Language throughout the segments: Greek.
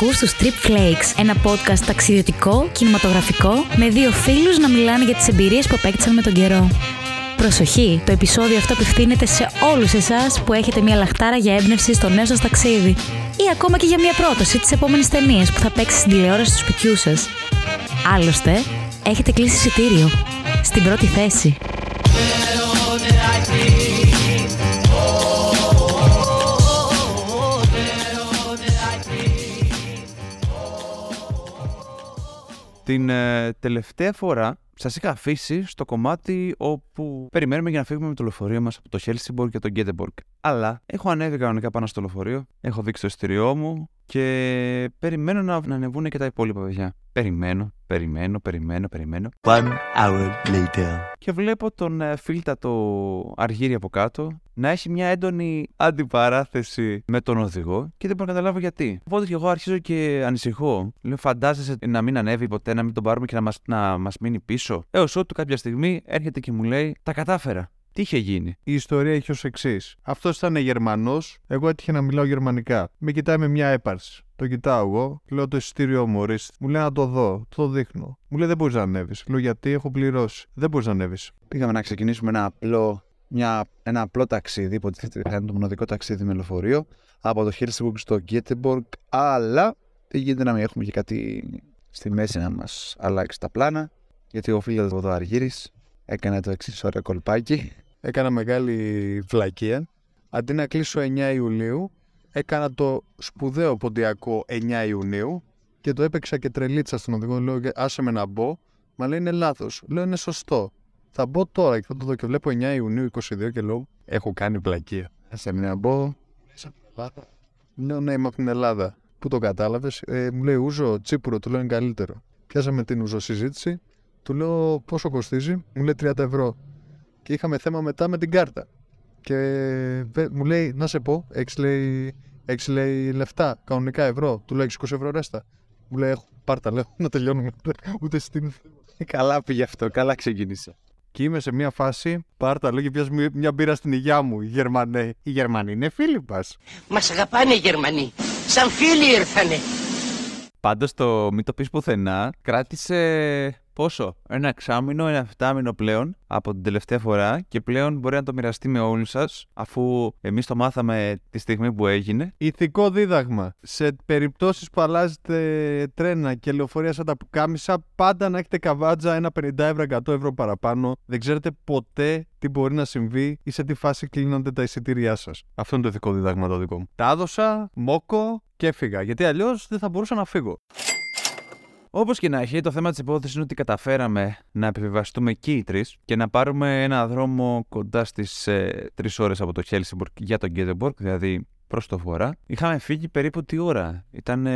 Ακούς τους Trip Flakes, ένα podcast ταξιδιωτικό, κινηματογραφικό, με δύο φίλους να μιλάνε για τις εμπειρίες που απέκτησαν με τον καιρό. Προσοχή, το επεισόδιο αυτό απευθύνεται σε όλους εσάς που έχετε μια λαχτάρα για έμπνευση στο νέο σας ταξίδι ή ακόμα και για μια πρόταση της επόμενης ταινίας που θα παίξει στην τηλεόραση του σπιτιού σας. Άλλωστε, έχετε κλείσει εισιτήριο. Στην πρώτη θέση. Την ε, τελευταία φορά σας είχα αφήσει στο κομμάτι όπου περιμένουμε για να φύγουμε με το λεωφορείο μας από το Helsingborg και το Göteborg. Αλλά έχω ανέβει κανονικά πάνω στο λεωφορείο, έχω δείξει το εισιτήριό μου και περιμένω να, να ανεβούν και τα υπόλοιπα παιδιά. Περιμένω, περιμένω, περιμένω, περιμένω. One hour later. Και βλέπω τον ε, φίλτατο Αργύρι από κάτω να έχει μια έντονη αντιπαράθεση με τον οδηγό και δεν μπορώ να καταλάβω γιατί. Οπότε και εγώ αρχίζω και ανησυχώ. Λέω, φαντάζεσαι να μην ανέβει ποτέ, να μην τον πάρουμε και να μας να μας μείνει πίσω; Έως ότου κάποια στιγμή έρχεται και μου λέει, Τα κατάφερα. Τι είχε γίνει; Η ιστορία έχει ως εξής. Αυτός ήταν Γερμανός, εγώ έτυχε να μιλάω γερμανικά. Με κοιτάει με μια έπαρση. Το κοιτάω εγώ, λέω το εισιτήριό μου, ορίστε. Μου λέει να το δω, το δείχνω. Μου λέει δεν μπορείς να ανέβεις. Λέω γιατί έχω πληρώσει. Δεν μπορείς να ανέβεις. Πήγαμε να ξεκινήσουμε ένα απλό, μια, ένα απλό ταξίδι, υποτίθεται θα είναι το μοναδικό ταξίδι με λεωφορείο, από το Helsingborg στο Göteborg, αλλά δεν γίνεται να μην έχουμε και κάτι στη μέση να μας αλλάξει τα πλάνα, γιατί ο φίλος εδώ Αργύρι έκανε το εξής ωραίο κολπάκι. Έκανα μεγάλη βλακεία. Αντί να κλείσω 9 Ιουλίου, έκανα το σπουδαίο ποντιακό 9 Ιουνίου και το έπαιξα και τρελίτσα στον οδηγό. Λέω, άσε με να μπω. Μα λέει είναι λάθος. Λέω είναι σωστό. Θα μπω τώρα και θα το δω και βλέπω 9 Ιουνίου 22 και λέω έχω κάνει πλακία. Άσε με να μπω. Λέω ναι, είμαι από την Ελλάδα. Πού το κατάλαβες, ε, μου λέει Ούζο, τσίπουρο, του λέω είναι καλύτερο. Πιάσαμε την Ούζο συζήτηση, του λέω πόσο κοστίζει, μου λέει 30 ευρώ. Και είχαμε θέμα μετά με την κάρτα. Και βε- μου λέει, να σε πω, έχει λέει, έχεις, λέει λεφτά, κανονικά ευρώ. Του λέω, έχεις 20 ευρώ ρέστα. Μου λέει, έχω, πάρτα, λέω, να τελειώνουμε. Ούτε στην. Καλά πήγε αυτό, καλά ξεκίνησε. Και είμαι σε μια φάση, πάρτα, λέω, και πιάσει μια, μια μπύρα στην υγειά μου. Οι Γερμανοί. Οι Γερμανοί είναι φίλοι μας. Μας αγαπάνε οι Γερμανοί. Σαν φίλοι ήρθανε. Πάντως το μην το πεις πουθενά κράτησε πόσο, ένα εξάμηνο, ένα εφτάμηνο πλέον από την τελευταία φορά και πλέον μπορεί να το μοιραστεί με όλους σας αφού εμείς το μάθαμε τη στιγμή που έγινε. Ηθικό δίδαγμα. Σε περιπτώσεις που αλλάζετε τρένα και λεωφορεία σαν τα πουκάμισα, πάντα να έχετε καβάτζα ένα 50 ευρώ, 100 ευρώ παραπάνω. Δεν ξέρετε ποτέ τι μπορεί να συμβεί ή σε τι φάση κλείνονται τα εισιτήριά σας. Αυτό είναι το ηθικό δίδαγμα το δικό μου. Τα έδωσα, μόκο και έφυγα. Γιατί αλλιώς δεν θα μπορούσα να φύγω. Όπως και να έχει, το θέμα της υπόθεσης είναι ότι καταφέραμε να επιβιβαστούμε και οι τρεις και να πάρουμε ένα δρόμο κοντά στις ε, τρεις ώρες από το Helsingborg για τον Göteborg, δηλαδή προς το βορρά. Είχαμε φύγει περίπου τι ώρα; Ήταν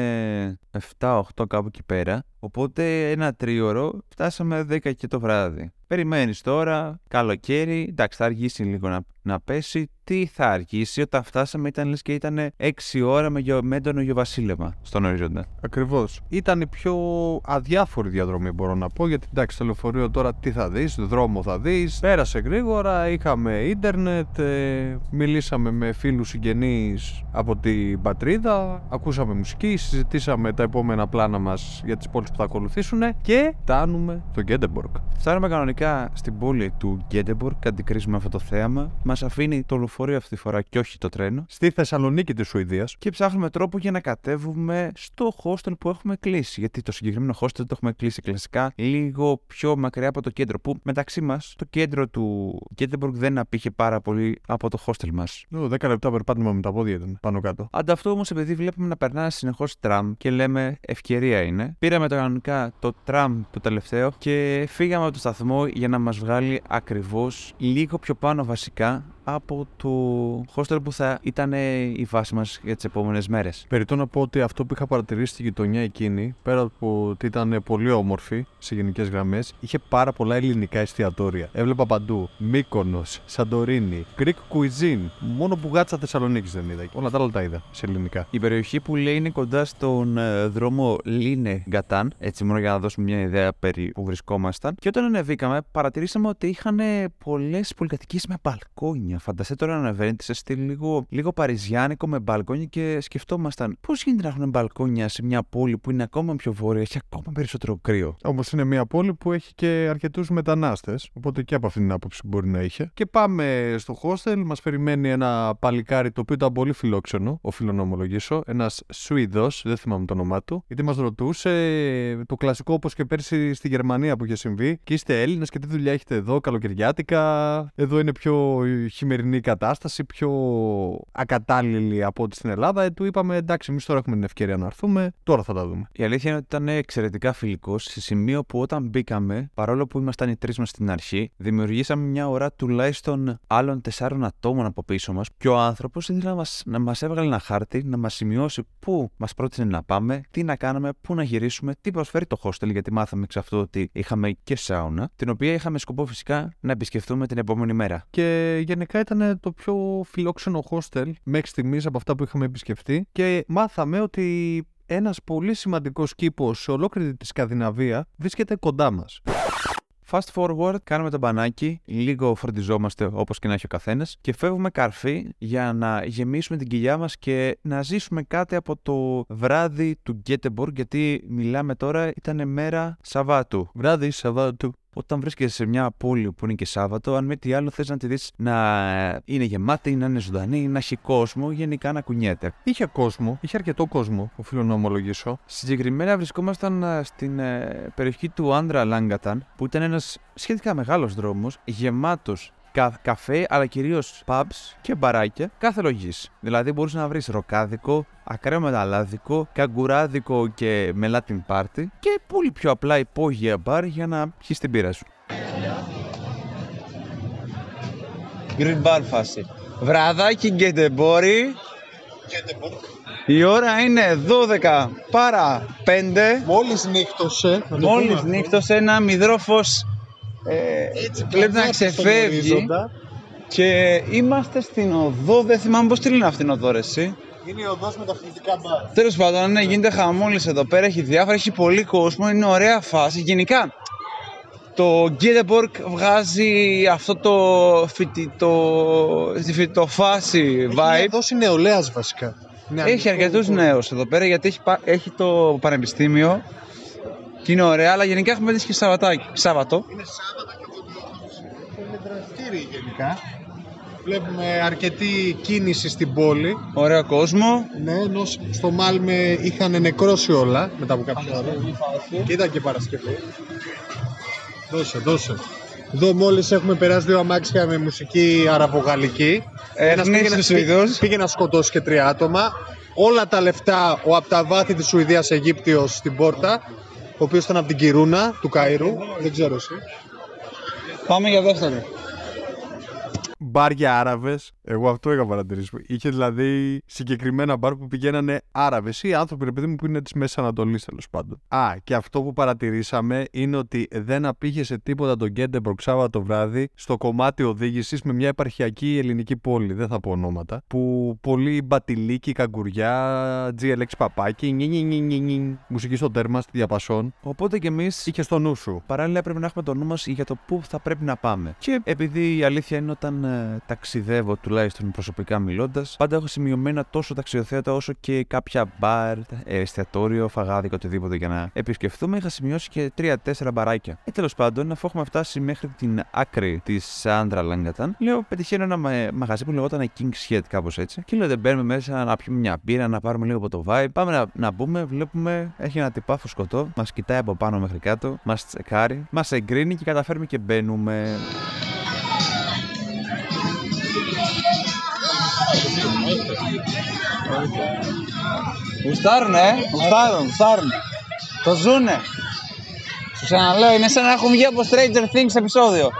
7-8 κάπου εκεί πέρα. Οπότε ένα τρίωρο φτάσαμε 10 και το βράδυ. Περιμένεις τώρα, καλοκαίρι, εντάξει, θα αργήσει λίγο να, να πέσει. Τι θα αργήσει, όταν φτάσαμε ήταν λες και ήταν 6 ώρα με, ηλιο, με έντονο ηλιοβασίλεμα στον ορίζοντα. Ακριβώς. Ήταν η πιο αδιάφορη διαδρομή, μπορώ να πω. Γιατί εντάξει, στο λεωφορείο τώρα τι θα δεις, δρόμο θα δεις. Πέρασε γρήγορα, είχαμε ίντερνετ, ε, μιλήσαμε με φίλους συγγενείς από την πατρίδα, ακούσαμε μουσική, συζητήσαμε τα επόμενα πλάνα μας για τις πόλεις που θα ακολουθήσουν και φτάνουμε στο Γκέτεμποργκ. Φτάνουμε κανονικά στην πόλη του Γκέτεμποργκ, αντικρίζουμε αυτό το θέαμα. Μας αφήνει το λεωφορείο αυτή τη φορά και όχι το τρένο. Στη Θεσσαλονίκη της Σουηδίας. Και ψάχνουμε τρόπο για να κατέβουμε στο hostel που έχουμε κλείσει. Γιατί το συγκεκριμένο hostel το έχουμε κλείσει κλασικά λίγο πιο μακριά από το κέντρο. Που μεταξύ μας το κέντρο του Γκέτεμποργκ δεν απήχε πάρα πολύ από το hostel μας. 10 λεπτά περπάτημα με τα πόδια ήταν πάνω κάτω. Ανταυτού όμως, επειδή βλέπουμε να περνάει συνεχώς τραμ και λέμε ευκαιρία είναι, πήραμε το κανονικά το τραμ το τελευταίο και φύγαμε από το σταθμό για να μας βγάλει ακριβώς λίγο πιο πάνω βασικά από το hostel που θα ήταν η βάση μας για τις επόμενες μέρες. Περιτώ να πω ότι αυτό που είχα παρατηρήσει στη γειτονιά εκείνη, πέρα από ότι ήταν πολύ όμορφη σε γενικές γραμμές, είχε πάρα πολλά ελληνικά εστιατόρια. Έβλεπα παντού Μύκονος, Σαντορίνη, Greek cuisine. Μόνο μπουγάτσα Θεσσαλονίκης δεν είδα. Όλα τα άλλα τα είδα σε ελληνικά. Η περιοχή που λέει είναι κοντά στον ε, δρόμο Λίνε Γκατάν, έτσι μόνο για να δώσουμε μια ιδέα περί που βρισκόμασταν. Και όταν ανεβήκαμε, παρατηρήσαμε ότι είχαν πολλές πολυκατοικίες με μπαλκόνια μπαλκόνια. Φανταστείτε τώρα να ανεβαίνετε σε στυλ λίγο, λίγο παριζιάνικο με μπαλκόνια και σκεφτόμασταν πώς γίνεται να έχουν μπαλκόνια σε μια πόλη που είναι ακόμα πιο βόρεια, έχει ακόμα περισσότερο κρύο; Όμως είναι μια πόλη που έχει και αρκετούς μετανάστες. Οπότε και από αυτήν την άποψη μπορεί να είχε. Και πάμε στο hostel. Μας περιμένει ένα παλικάρι το οποίο ήταν πολύ φιλόξενο, οφείλω να ομολογήσω. Ένας Σουηδό, δεν θυμάμαι το όνομά του. Γιατί μας ρωτούσε το κλασικό όπως και πέρσι στη Γερμανία που είχε συμβεί. Και είστε Έλληνες και τι δουλειά έχετε εδώ, καλοκαιριάτικα. Εδώ είναι πιο χειμερινή κατάσταση, πιο ακατάλληλη από ό,τι στην Ελλάδα. Ε, του είπαμε εντάξει, εμείς τώρα έχουμε την ευκαιρία να έρθουμε, τώρα θα τα δούμε. Η αλήθεια είναι ότι ήταν εξαιρετικά φιλικός, σε σημείο που όταν μπήκαμε, παρόλο που ήμασταν οι τρεις μας στην αρχή, δημιουργήσαμε μια ώρα τουλάχιστον άλλων τεσσάρων ατόμων από πίσω μας. Και ο άνθρωπος ήθελε να μας να μας έβγαλε ένα χάρτη, να μας σημειώσει πού μας πρότεινε να πάμε, τι να κάνουμε, πού να γυρίσουμε, τι προσφέρει το hostel, γιατί μάθαμε εξ αυτού ότι είχαμε και σάουνα, την οποία είχαμε σκοπό φυσικά να επισκεφτούμε την επόμενη μέρα. Και γενικά ήταν το πιο φιλόξενο hostel μέχρι στιγμής από αυτά που είχαμε επισκεφτεί. Και μάθαμε ότι ένας πολύ σημαντικός κήπος σε ολόκληρη τη Σκανδιναβία βρίσκεται κοντά μας. Fast forward, κάνουμε το μπανάκι, λίγο φροντιζόμαστε όπως και να έχει ο καθένας και φεύγουμε καρφί για να γεμίσουμε την κοιλιά μας και να ζήσουμε κάτι από το βράδυ του Γκέτεμπορ γιατί μιλάμε τώρα ήταν μέρα Σαββάτου. Βράδυ Σαββάτου. Όταν βρίσκεσαι σε μια πόλη που είναι και Σάββατο, αν με τι άλλο θες να τη δεις να είναι γεμάτη, να είναι ζωντανή, να έχει κόσμο, γενικά να κουνιέται. Είχε κόσμο, είχε αρκετό κόσμο, οφείλω να ομολογήσω. Συγκεκριμένα βρισκόμασταν ε, στην ε, περιοχή του Άντρα Λάγκαταν, που ήταν ένας σχετικά μεγάλος δρόμος, γεμάτος κα, καφέ, αλλά κυρίως pubs και μπαράκια κάθε λογής. Δηλαδή μπορούσες να βρεις ροκάδικο, ακραίο μεταλλάδικο, καγκουράδικο και με Latin party και πολύ πιο απλά υπόγεια μπαρ για να πιεις την πύρα σου. Green bar φάση. Βραδάκι Γκέτεμπόρι. Η ώρα είναι 12 παρά 5. Μόλις νύχτωσε. να το Μόλις πούμε αυτό. νύχτωσε ένα μυδρό φως ε, Έτσι, βλέπεις να καθάρισε τον ξεφεύγει ορίζοντα. και είμαστε στην οδό, δεν θυμάμαι πώς τη λένε αυτήν την οδό ρε εσύ; Είναι η οδός με τα αθλητικά μπαρ. Τέλος πάντων, ναι, γίνεται χαμόλης εδώ πέρα, έχει διάφορα, έχει πολύ κόσμο, είναι ωραία φάση. Γενικά, το Γκέτεμπορκ βγάζει αυτό το φοιτητο, τη φοιτητοφάση Έχει vibe. δώσει νεολαίας βασικά. Είναι Έχει ανοιχτό αρκετούς χώρο. νέους εδώ πέρα γιατί έχει, πα- έχει το πανεπιστήμιο και είναι ωραία, αλλά γενικά έχουμε δει και Σαββατάκι, Σάββατο. Είναι Σάββατο και Βολιόπουλο. Είναι δραστήριοι γενικά. Βλέπουμε αρκετή κίνηση στην πόλη. Ωραίο κόσμο. Ναι, ενώ στο Μάλμε είχαν νεκρώσει όλα μετά από κάποια ώρα. Και ήταν και Παρασκευή. Δώσε, δώσε. Εδώ μόλις έχουμε περάσει δύο αμάξια με μουσική αραβογαλλική. Ένας Έχνεις πήγε να- τους Σουηδούς. Πήγε να σκοτώσει και τρία άτομα. Όλα τα λεφτά ο από τα βάθη της Σουηδίας Αιγύπτιος στην πόρτα. Ο οποίος ήταν από την Κιρούνα του Καΐρου. Δεν ξέρω εσύ. Πάμε για δεύτερο. Μπαρ για Άραβες. Εγώ αυτό είχα παρατηρήσει. Είχε δηλαδή συγκεκριμένα μπαρ που πηγαίνανε Άραβες ή άνθρωποι, ρε παιδί μου, που είναι της Μέσης Ανατολής τέλος πάντων. Α, και αυτό που παρατηρήσαμε είναι ότι δεν απήγε τίποτα τον Γκέντεμπορκ Σάββατο βράδυ στο κομμάτι οδήγησης με μια επαρχιακή ελληνική πόλη. Δεν θα πω ονόματα. Που πολύ μπατιλίκι, καγκουριά, GLX παπάκι, νι, νι, νι, νι, νι, μουσική στο τέρμα, στη διαπασόν. Οπότε και εμείς Είχε στο νου σου. παράλληλα πρέπει να έχουμε το νου μας για το πού θα πρέπει να πάμε. Και επειδή η αλήθεια είναι όταν ε, ταξιδεύω, τουλάχιστον προσωπικά μιλώντας, πάντα έχω σημειωμένα τόσο ταξιδιοθέατα όσο και κάποια μπαρ, ε, εστιατόριο, φαγάδι, οτιδήποτε για να επισκεφθούμε. Είχα σημειώσει και τρία-τέσσερα μπαράκια. Ε, τέλος πάντων, αφού έχουμε φτάσει μέχρι την άκρη της Άντρα Λάγκαταν, λέω πετυχαίνω ένα μα- μαγαζί που λεγόταν King's Head, κάπως έτσι. Και λέω δεν μπαίνουμε μέσα να πιούμε μια μπύρα, να πάρουμε λίγο από το vibe. Πάμε να, να μπούμε, βλέπουμε, έχει ένα τυπάφο σκοτώ, μας κοιτάει από πάνω μέχρι κάτω, μας τσεκάρει, μας εγκρίνει και καταφέρουμε και μπαίνουμε. Γουστάρουν, ε! Γουστάρουν, γουστάρουν. Το ζουνε. Σου ξαναλέω, είναι σαν να έχουν βγει από Stranger Things επεισόδιο.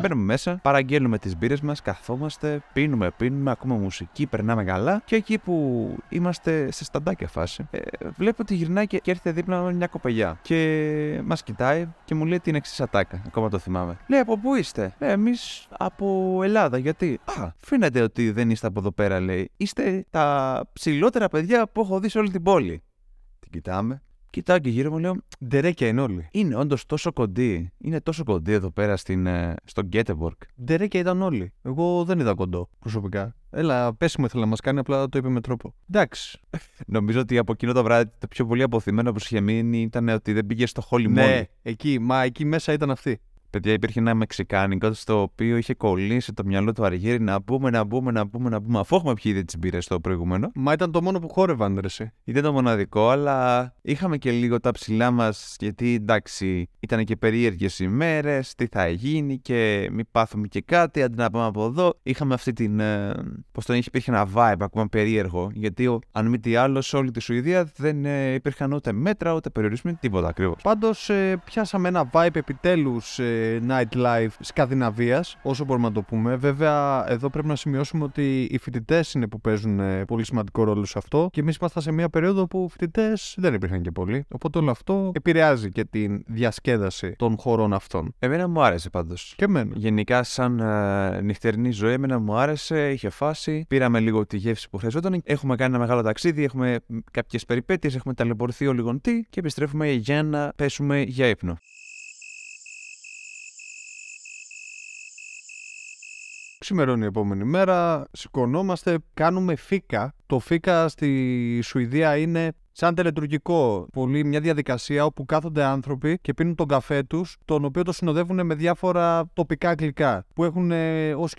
Μπαίνουμε μέσα, παραγγέλνουμε τις μπύρες μας, καθόμαστε, πίνουμε, πίνουμε, ακούμε μουσική, περνάμε καλά. Και εκεί που είμαστε σε σταντάκια φάση, ε, βλέπω ότι γυρνάει και, και έρχεται δίπλα μου μια κοπελιά. Και μας κοιτάει και μου λέει την εξής ατάκα. Ακόμα το θυμάμαι. Λέει από πού είστε, Λέει εμείς από Ελλάδα. Γιατί, Α, φαίνεται ότι δεν είστε από εδώ πέρα, λέει. Είστε τα ψηλότερα παιδιά που έχω δει σε όλη την πόλη. Την κοιτάμε. Κοιτάω και γύρω μου λέω, Ντερέκια είναι όλοι. είναι όντως τόσο κοντή. Είναι τόσο κοντή εδώ πέρα στην, ε, στο Γκέτεμπορκ. Ντερέκια ήταν όλοι. Εγώ δεν είδα κοντό προσωπικά. Έλα, πέσιμο ήθελα να μας κάνει, απλά το είπε με τρόπο. Εντάξει. Νομίζω ότι από εκείνο το βράδυ το πιο πολύ αποθυμένο που σου είχε μείνει ήταν ότι δεν πήγες στο Holy Ναι, Moly. εκεί, μα εκεί μέσα ήταν αυτή. Παιδιά, υπήρχε ένα μεξικάνικο στο οποίο είχε κολλήσει το μυαλό του Αργύρι να μπούμε, να μπούμε, να μπούμε, να μπούμε. Αφού έχουμε πιει ήδη τις μπύρες στο προηγούμενο. Μα ήταν το μόνο που χόρευαν, ρε, εσύ. Ήταν το μοναδικό, αλλά είχαμε και λίγο τα ψηλά μας, γιατί εντάξει, ήταν και περίεργες ημέρες, τι θα γίνει και μην πάθουμε και κάτι, αντί να πάμε από εδώ. Είχαμε αυτή την. Ε, Πώς τον είχε, υπήρχε ένα vibe ακόμα περίεργο, γιατί ο, αν μη τι άλλο, σε όλη τη Σουηδία δεν ε, υπήρχαν ούτε μέτρα, ούτε περιορισμοί, τίποτα ακριβώς. Πάντως, ε, πιάσαμε ένα vibe επιτέλους ε, nightlife Σκανδιναβίας, όσο μπορούμε να το πούμε. Βέβαια, εδώ πρέπει να σημειώσουμε ότι οι φοιτητές είναι που παίζουν ε, πολύ σημαντικό ρόλο σε αυτό και εμείς ήμασταν σε μια περίοδο που φοιτητές δεν υπήρχαν και πολλοί. Οπότε όλο αυτό επηρεάζει και την διασκέδαση των χωρών αυτών. Εμένα μου άρεσε πάντως. Και εμένα. Γενικά, σαν ε, νυχτερινή ζωή, εμένα μου άρεσε, είχε φάση. Πήραμε λίγο τη γεύση που χρειαζόταν. Έχουμε κάνει ένα μεγάλο ταξίδι, έχουμε κάποιες περιπέτειες, έχουμε ταλαιπωρηθεί ο λιγοντή και επιστρέφουμε για να πέσουμε για ύπνο. Ξημερώνει η επόμενη μέρα, σηκωνόμαστε, κάνουμε φίκα. Το φίκα στη Σουηδία είναι σαν τελετουργικό. Πολύ μια διαδικασία όπου κάθονται άνθρωποι και πίνουν τον καφέ τους, τον οποίο το συνοδεύουν με διάφορα τοπικά γλυκά. Που έχουν ως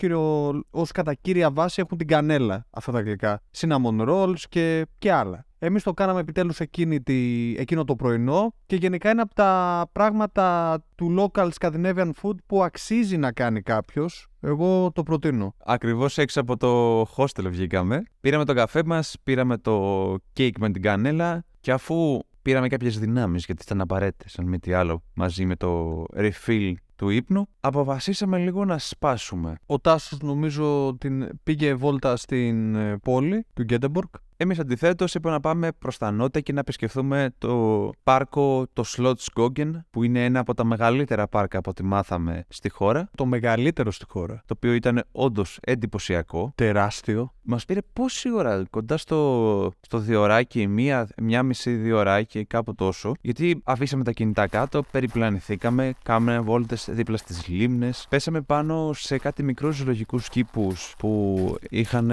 ως κατά κύρια βάση έχουν την κανέλα αυτά τα γλυκά. Cinnamon rolls και, και άλλα. Εμείς το κάναμε επιτέλους εκείνη τη, εκείνο το πρωινό και γενικά είναι από τα πράγματα του local Scandinavian food που αξίζει να κάνει κάποιος. Εγώ το προτείνω. Ακριβώς έξω από το hostel βγήκαμε. Πήραμε το καφέ μας, πήραμε το cake με την κανέλα και αφού πήραμε κάποιες δυνάμεις γιατί ήταν απαραίτητες, αν μη τι άλλο, μαζί με το refill του ύπνου, αποφασίσαμε λίγο να σπάσουμε. Ο Τάσος νομίζω την πήγε βόλτα στην ε, πόλη του Γκέντεμπορκ. Εμείς αντιθέτως είπαμε να πάμε προς τα νότια και να επισκεφθούμε το πάρκο το Slot Skogen, που είναι ένα από τα μεγαλύτερα πάρκα από ό,τι μάθαμε στη χώρα. Το μεγαλύτερο στη χώρα. Το οποίο ήταν όντως εντυπωσιακό. Τεράστιο. Μας πήρε πόση ώρα, κοντά στο, στο διωράκι, μία, μία μισή διωράκι, κάπου τόσο. Γιατί αφήσαμε τα κινητά κάτω, περιπλανηθήκαμε, κάναμε βόλτες δίπλα στις λίμνες. Πέσαμε πάνω σε κάτι μικρούς ζωολογικούς κήπους που είχαν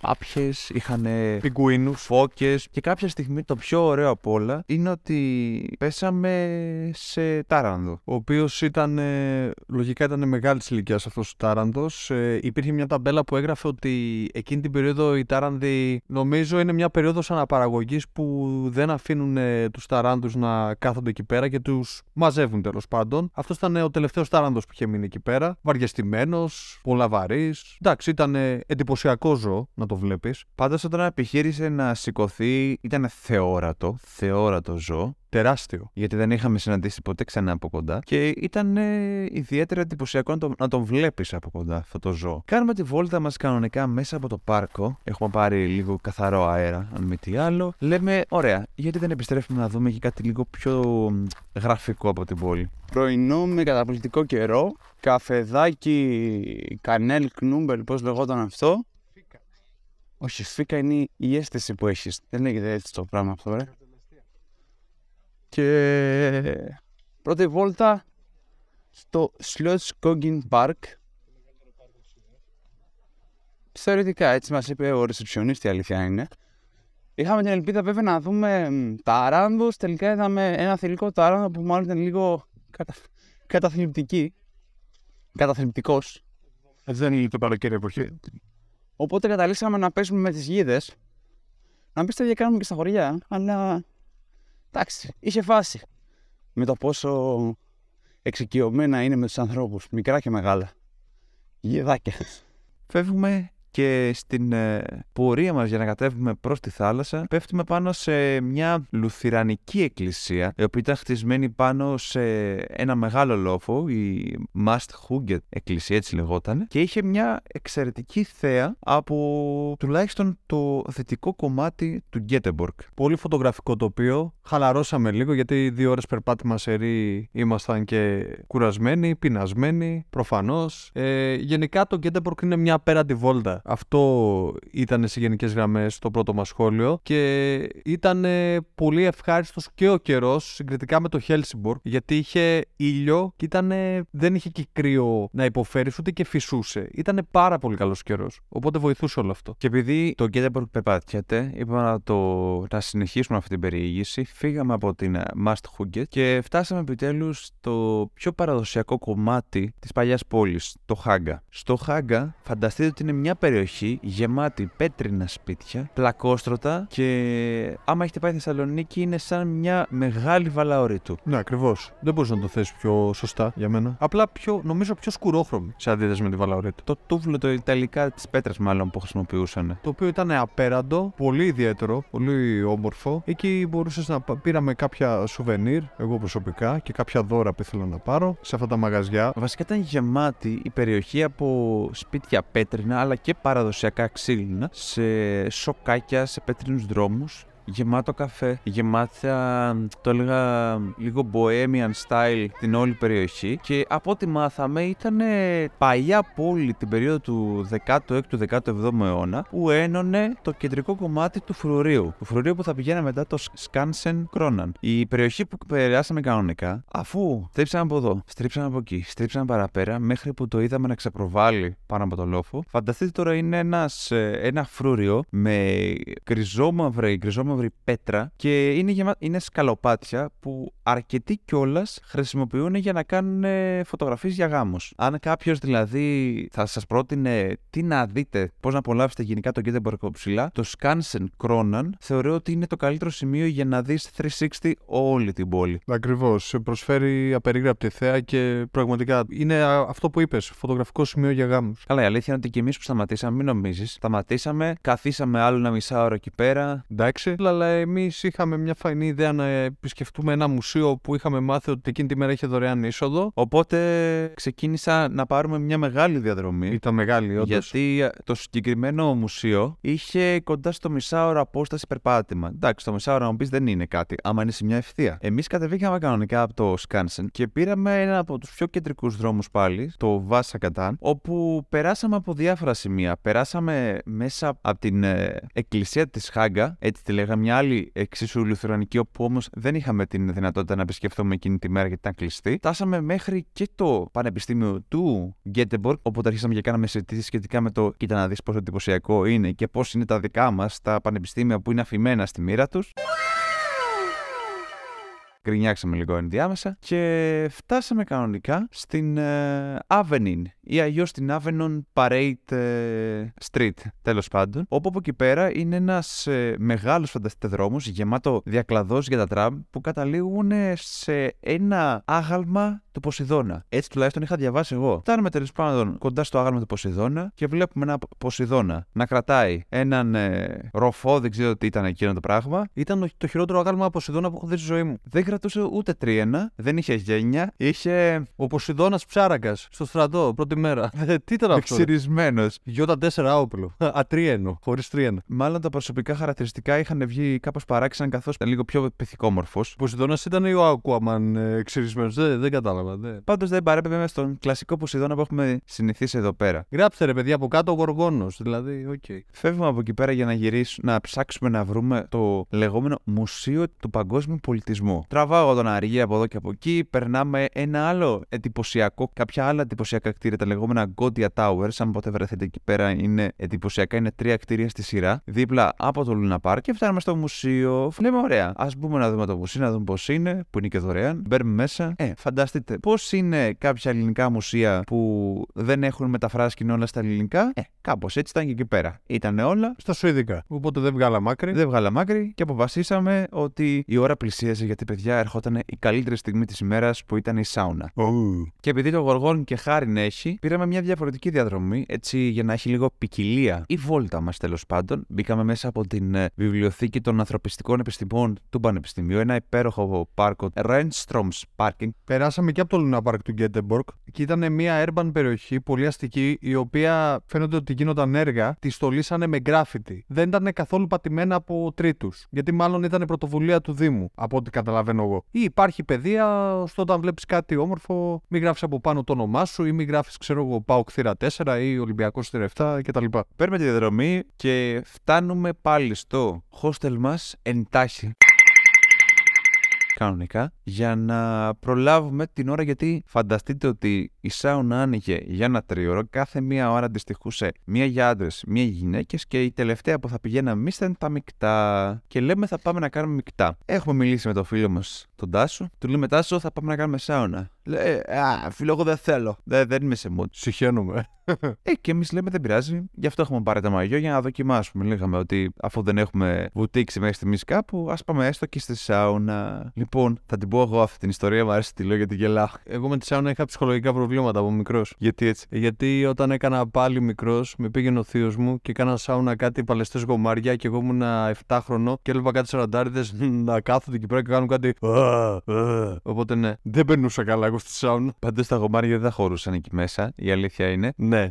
άπιες, είχαν Πιγκουίνους. φώκες. Και κάποια στιγμή το πιο ωραίο απ' όλα είναι ότι πέσαμε σε τάρανδο. Ο οποίος ήταν. ε, λογικά ήταν μεγάλης ηλικίας αυτός ο Τάραντος. Ε, υπήρχε μια ταμπέλα που έγραφε ότι εκείνη την περίοδο οι Τάρανδοι. Νομίζω είναι μια περίοδος αναπαραγωγής που δεν αφήνουν ε, τους Ταράνδου να κάθονται εκεί πέρα και τους μαζεύουν τέλος πάντων. Αυτός ήταν ε, ο τελευταίος Τάρανδο που είχε μείνει εκεί πέρα. Βαριεστημένος, πολλά βαρύς. Εντάξει, ήταν ε, εντυπωσιακό ζώο να το βλέπεις. Πάντω όταν επιχείρησε να σηκωθεί, ήταν θεόρατο, θεόρατο ζώο. Τεράστιο. γιατί δεν είχαμε συναντήσει ποτέ ξανά από κοντά και ήταν ε, ιδιαίτερα εντυπωσιακό να, το, να τον βλέπεις από κοντά αυτό το ζώο. Κάνουμε τη βόλτα μας κανονικά μέσα από το πάρκο, έχουμε πάρει λίγο καθαρό αέρα, αν μη τι άλλο. Λέμε, ωραία, γιατί δεν επιστρέφουμε να δούμε και κάτι λίγο πιο μ, γραφικό από την πόλη. Πρωινό με καταπληκτικό καιρό, καφεδάκι, κανέλ, κνούμπελ, πώς λεγόταν αυτό. Όχι, φίκα είναι η αίσθηση που έχεις. Δεν λέγεται έτσι το πράγμα αυτό, ρε. Και πρώτη βόλτα στο Slotskogen Park. Θεωρητικά, έτσι μας είπε ο ρεσεψιονίστ, η αλήθεια είναι. Είχαμε την ελπίδα βέβαια να δούμε μ, ταράνδους, τελικά είδαμε ένα θηλυκό ταράνδο που μάλλον ήταν λίγο κατα... καταθλιπτική. Καταθλιπτικός. Δεν είναι το καλοκαίρι εποχή. Οπότε καταλήξαμε να πέσουμε με τις γίδες. Να πεις το ίδιο κάνουμε και στα χωριά, αλλά εντάξει, είχε φάση. Με το πόσο εξοικειωμένα είναι με τους ανθρώπους, μικρά και μεγάλα. Γιδάκια. Φεύγουμε και στην ε, πορεία μας για να κατέβουμε προς τη θάλασσα πέφτουμε πάνω σε μια λουθυρανική εκκλησία η οποία ήταν χτισμένη πάνω σε ένα μεγάλο λόφο η Mast Hugget εκκλησία έτσι λεγόταν και είχε μια εξαιρετική θέα από τουλάχιστον το δυτικό κομμάτι του Γκέτεμπορκ. Πολύ φωτογραφικό τοπίο. Χαλαρώσαμε λίγο γιατί δύο ώρες περπάτημα σε ρί ήμασταν και κουρασμένοι, πεινασμένοι, προφανώς. Ε, γενικά το Γκέντεμπορκ είναι μια απέραντη βόλτα. Ωραία. Αυτό ήταν σε γενικές γραμμές το πρώτο μας σχόλιο και ήταν ε, πολύ ευχάριστος και ο καιρός συγκριτικά με το Χέλσιμπορ γιατί είχε ήλιο και ήταν, δεν είχε και κρύο να υποφέρεις ούτε και φυσούσε. Ήταν πάρα πολύ καλός καιρός. Οπότε βοηθούσε όλο αυτό. Και επειδή το Γκέντεμπορκ περπατιέται, είπαμε να, το, να συνεχίσουμε αυτή την περιήγηση. Φύγαμε από την ε, Mast Hugget και φτάσαμε επιτέλους στο πιο παραδοσιακό κομμάτι της παλιάς πόλης, το Χάγκα. Στο Χάγκα, φανταστείτε ότι είναι μια περιοχή γεμάτη πέτρινα σπίτια, πλακόστρωτα και άμα έχετε πάει Θεσσαλονίκη είναι σαν μια μεγάλη βαλαωρίτου. Ναι, ακριβώς. Δεν μπορείς να το θέσει πιο σωστά για μένα. Απλά πιο, νομίζω πιο σκουρόχρωμη σε αντίθεση με τη Βαλαωρίτα. Το τούβλο, το ιταλικά της πέτρας μάλλον που χρησιμοποιούσαν. Το οποίο ήταν απέραντο, πολύ ιδιαίτερο, πολύ όμορφο. Εκεί μπορούσες να πα- πήραμε κάποια σουβενίρ, εγώ προσωπικά, και κάποια δώρα που ήθελα να πάρω σε αυτά τα μαγαζιά. Βασικά ήταν γεμάτη η περιοχή από σπίτια πέτρινα αλλά και παραδοσιακά ξύλινα σε σοκάκια, σε πέτρινους δρόμους γεμάτο καφέ, γεμάτα, το έλεγα λίγο bohemian style την όλη περιοχή και από ό,τι μάθαμε ήταν παλιά πόλη την περίοδο του 16ου-17ου αιώνα που ένωνε το κεντρικό κομμάτι του φρουρίου. Του φρουρίου που θα πηγαίνει μετά το Σκάνσεν Κρόναν. Η περιοχή που περάσαμε κανονικά, αφού στρίψαμε από εδώ, στρίψαμε από εκεί, στρίψαμε παραπέρα, μέχρι που το είδαμε να ξεπροβάλλει πάνω από το λόφο. Φανταστείτε τώρα είναι ένας, ε, ένα φρούριο με γκριζόμαυρη, γκριζόμαυρη πέτρα και είναι, γεμα... είναι σκαλοπάτια που αρκετοί κιόλας χρησιμοποιούν για να κάνουν φωτογραφίες για γάμους. Αν κάποιος δηλαδή θα σας πρότεινε τι να δείτε, πώς να απολαύσετε γενικά το Γκέντεμπορκ από ψηλά, το Skansen Kronan θεωρώ ότι είναι το καλύτερο σημείο για να δεις 360 όλη την πόλη. Ακριβώς. Σε προσφέρει απερίγραπτη θέα και πραγματικά είναι α, αυτό που είπες, φωτογραφικό σημείο για γάμους. Καλά, η αλήθεια είναι ότι και εμείς που σταματήσαμε, μην νομίζεις. Σταματήσαμε, καθίσαμε άλλο ένα μισά ώρα εκεί πέρα. Εντάξει, αλλά εμείς είχαμε μια φαϊνή ιδέα να επισκεφτούμε ένα μουσείο που είχαμε μάθει ότι εκείνη τη μέρα είχε δωρεάν είσοδο. Οπότε ξεκίνησα να πάρουμε μια μεγάλη διαδρομή. Ήταν μεγάλη, όντως. Γιατί ε, το συγκεκριμένο μουσείο είχε κοντά στο μισάωρο απόσταση περπάτημα. Εντάξει, το μισάωρο να μου πεις δεν είναι κάτι, άμα είναι σε μια ευθεία. Εμείς κατεβήκαμε κανονικά από το Σκάνσεν και πήραμε ένα από τους πιο κεντρικούς δρόμους πάλι, το Βάσα Κατάν, όπου περάσαμε από διάφορα σημεία. Περάσαμε μέσα από την ε, εκκλησία της Χάγκα, έτσι τη λέγαμε, μια άλλη εξίσου λουθερανική, όπου όμως δεν είχαμε την δυνατότητα να επισκεφθούμε εκείνη τη μέρα γιατί ήταν κλειστή. Φτάσαμε μέχρι και το πανεπιστήμιο του Γκέτεμπορκ, όπου αρχίσαμε και κάναμε συζητήσεις σχετικά με το κοίτα να δεις πόσο εντυπωσιακό είναι και πώς είναι τα δικά μας τα πανεπιστήμια που είναι αφημένα στη μοίρα τους. Γκρινιάξαμε λίγο ενδιάμεσα και φτάσαμε κανονικά στην ε, Avenin ή αλλιώς στην Avenon Parade ε, Street, τέλος πάντων. Όπου από εκεί πέρα είναι ένας ε, μεγάλος φανταστείτε δρόμο γεμάτο διακλαδός για τα τραμ που καταλήγουν σε ένα άγαλμα του Ποσειδώνα. Έτσι τουλάχιστον είχα διαβάσει εγώ. Φτάνουμε τέλος πάντων κοντά στο άγαλμα του Ποσειδώνα και βλέπουμε ένα Ποσειδώνα να κρατάει έναν ε, ροφό, δεν ξέρω τι ήταν εκείνο το πράγμα. Ήταν το- το χειρότερο άγαλμα Ποσειδώνα που έχω δει στη ζωή μου. Δεν κρατούσε ούτε τρίενα, δεν είχε γένια, είχε Ο Ποσειδώνα ψάρακας στο στρατό πρώτη μέρα. Ε, τι ήταν αυτό. ρε; εξυρισμένος. Γιώτα 4 όπλο. Ατρίενο, χωρίς τρίενα. Μάλλον τα προσωπικά χαρακτηριστικά είχαν βγει κάπως παράξενα καθώς ήταν λίγο πιο πιθηκόμορφος. Ο Ποσειδώνα ήταν ή ο Aquaman εξυρισμένος. Δεν, δεν κατάλαβα. Δεν. Πάντως δεν παρέπεμπε στον κλασικό Ποσειδώνα που έχουμε συνηθίσει εδώ πέρα. Γράψτε ρε παιδιά από κάτω ο Γοργόνος. Δηλαδή, οκ. Φεύγουμε από εκεί πέρα για να γυρίσουμε, να ψάξουμε να βρούμε το λεγόμενο Μουσείο του Παγκόσμιου Πολιτισμού. Τραβάω εγώ τον Αργύρη από εδώ και από εκεί, περνάμε ένα άλλο εντυπωσιακό, κάποια άλλα εντυπωσιακά κτίρια, τα λεγόμενα Gothia Towers. Αν ποτέ βρεθείτε εκεί πέρα, είναι εντυπωσιακά, είναι τρία κτίρια στη σειρά, δίπλα από το λούνα παρκ και φτάνουμε στο μουσείο. Λέμε, ωραία, ας μπούμε να δούμε το μουσείο, να δούμε πώς είναι, που είναι και δωρεάν. Μπαίνουμε μέσα. Ε, φανταστείτε, πώς είναι κάποια ελληνικά μουσεία που δεν έχουν μεταφράσει και είναι όλα στα ελληνικά; Ε, κάπως έτσι ήταν και εκεί πέρα. Ήταν όλα Στα Σουηδικά. Οπότε δεν βγάλαμε άκρη. δεν βγάλαμε άκρη και αποφασίσαμε ότι η ώρα πλησίαζε γιατί παιδιά ερχόταν η καλύτερη στιγμή της ημέρας που ήταν η σάουνα. Ου. Και επειδή το γοργόν και χάριν έχει, πήραμε μια διαφορετική διαδρομή έτσι για να έχει λίγο ποικιλία. Η βόλτα μας τέλος πάντων. Μπήκαμε μέσα από την ε, βιβλιοθήκη των ανθρωπιστικών επιστημών του Πανεπιστημίου, ένα υπέροχο πάρκο Renstrom's Parking. Περάσαμε και από το Luna Park του Γκέντεμπορκ και ήταν μια urban περιοχή πολύ αστική η οποία φαίνεται ότι γίνονταν έργα, τη στολίσανε με γκράφιτι. Δεν ήταν καθόλου πατημένα από τρίτους. Γιατί μάλλον ήταν πρωτοβουλία του Δήμου, από ό,τι καταλαβαίνω πηγαίνω εγώ. Ή υπάρχει παιδεία στο όταν βλέπεις κάτι όμορφο, μην γράφεις από πάνω το όνομά σου ή μην γράφεις, ξέρω εγώ, πάω κτήρα 4 ή Ολυμπιακός κτήρα 7 κτλ. Παίρνουμε τη διαδρομή και φτάνουμε πάλι στο hostel μας εντάχει. Κανονικά, για να προλάβουμε την ώρα γιατί φανταστείτε ότι η σάουνα άνοιγε για ένα τρίωρο, κάθε μία ώρα αντιστοιχούσε μία για άντρες, μία για γυναίκες και η τελευταία που θα πηγαίναμε εμείς ήταν τα μεικτά. Και λέμε θα πάμε να κάνουμε μεικτά. Έχουμε μιλήσει με τον φίλο μας τον Τάσο, του λέμε Τάσο θα πάμε να κάνουμε σάουνα. Λέει, Α, φίλο, εγώ δεν θέλω. Δεν, δεν είμαι σε mood. Συχαίνομαι. Ε, και εμείς λέμε δεν πειράζει. Γι' αυτό έχουμε πάρει τα μαγειό για να δοκιμάσουμε. Λέγαμε ότι αφού δεν έχουμε βουτήξει μέχρι στιγμής κάπου, ας πάμε έστω και στη σάουνα. Λοιπόν, θα την πω εγώ αυτή την ιστορία, μου αρέσει τη λέω γιατί γελάω. Εγώ με τη σάουνα είχα ψυχολογικά προβλήματα από μικρός. Γιατί έτσι. Γιατί όταν έκανα πάλι μικρός, με πήγαινε ο θείος μου και έκανα σάουνα κάτι παλαιστές γομάρια και εγώ ήμουν 7 χρονό και έβλεπα κάτι σαραντάριδες να κάθονται εκεί πέρα και κάνουν κάτι. «Α, α». Οπότε ναι, δεν περνούσα καλά εγώ στη σάουνα. Πάντως τα γομάρια δεν θα χωρούσαν εκεί μέσα. Η αλήθεια είναι. Ναι,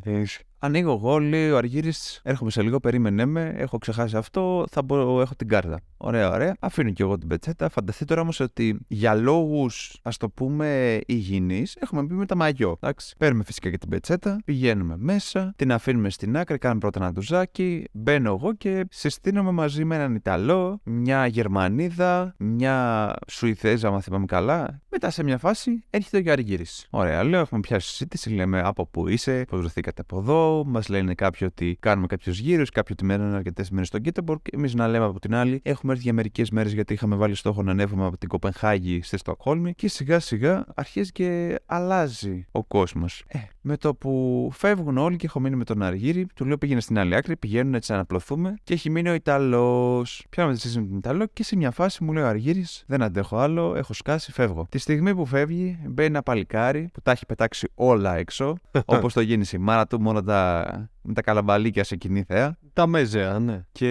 Ανοίγω εγώ, λέει ο Αργύρι, έρχομαι σε λίγο, περίμενε με, έχω ξεχάσει αυτό, θα μπορώ, έχω την κάρτα. Ωραία, ωραία. Αφήνω και εγώ την πετσέτα. Φανταστείτε τώρα όμως ότι για λόγους, ας το πούμε, υγιεινής, έχουμε μπει με τα μαγιό. Εντάξει. Παίρνουμε φυσικά και την πετσέτα, πηγαίνουμε μέσα, την αφήνουμε στην άκρη, κάνουμε πρώτα ένα ντουζάκι, μπαίνω εγώ και συστήνομαι μαζί με έναν Ιταλό, μια Γερμανίδα, μια Σουηδέζα, αν θυμάμαι καλά. Μετά σε μια φάση έρχεται ο Αργύρι. Ωραία, λέω, έχουμε πιάσει συζήτηση, λέμε από πού είσαι, πώς βρεθήκατε από εδώ, μας λένε κάποιοι ότι κάνουμε κάποιους γύρους, κάποιοι ότι μένουν αρκετές μέρες στο Γκέτεμπορκ. Εμείς να λέμε από την άλλη, έχουμε έρθει για μερικές μέρες γιατί είχαμε βάλει στόχο να ανέβουμε από την Κοπενχάγη στη Στοκχόλμη και σιγά σιγά αρχίζει και αλλάζει ο κόσμος. Ε, με το που φεύγουν όλοι και έχω μείνει με τον Αργύρη, του λέω πήγαινε στην άλλη άκρη, πήγαινε έτσι να απλωθούμε και έχει μείνει ο Ιταλός. Πιάνουμε τη συζήτηση με τον Ιταλό και σε μια φάση μου λέει ο Αργύρη, δεν αντέχω άλλο, έχω σκάσει, φεύγω. Τη στιγμή που φεύγει, μπαίνει ένα παλικάρι που τα έχει πετάξει όλα έξω, όπως τον γέννησε η μάνα του, μόνο τα με τα καλαμπαλίκια σε κοινή θέα. τα μέζεα, ναι. Και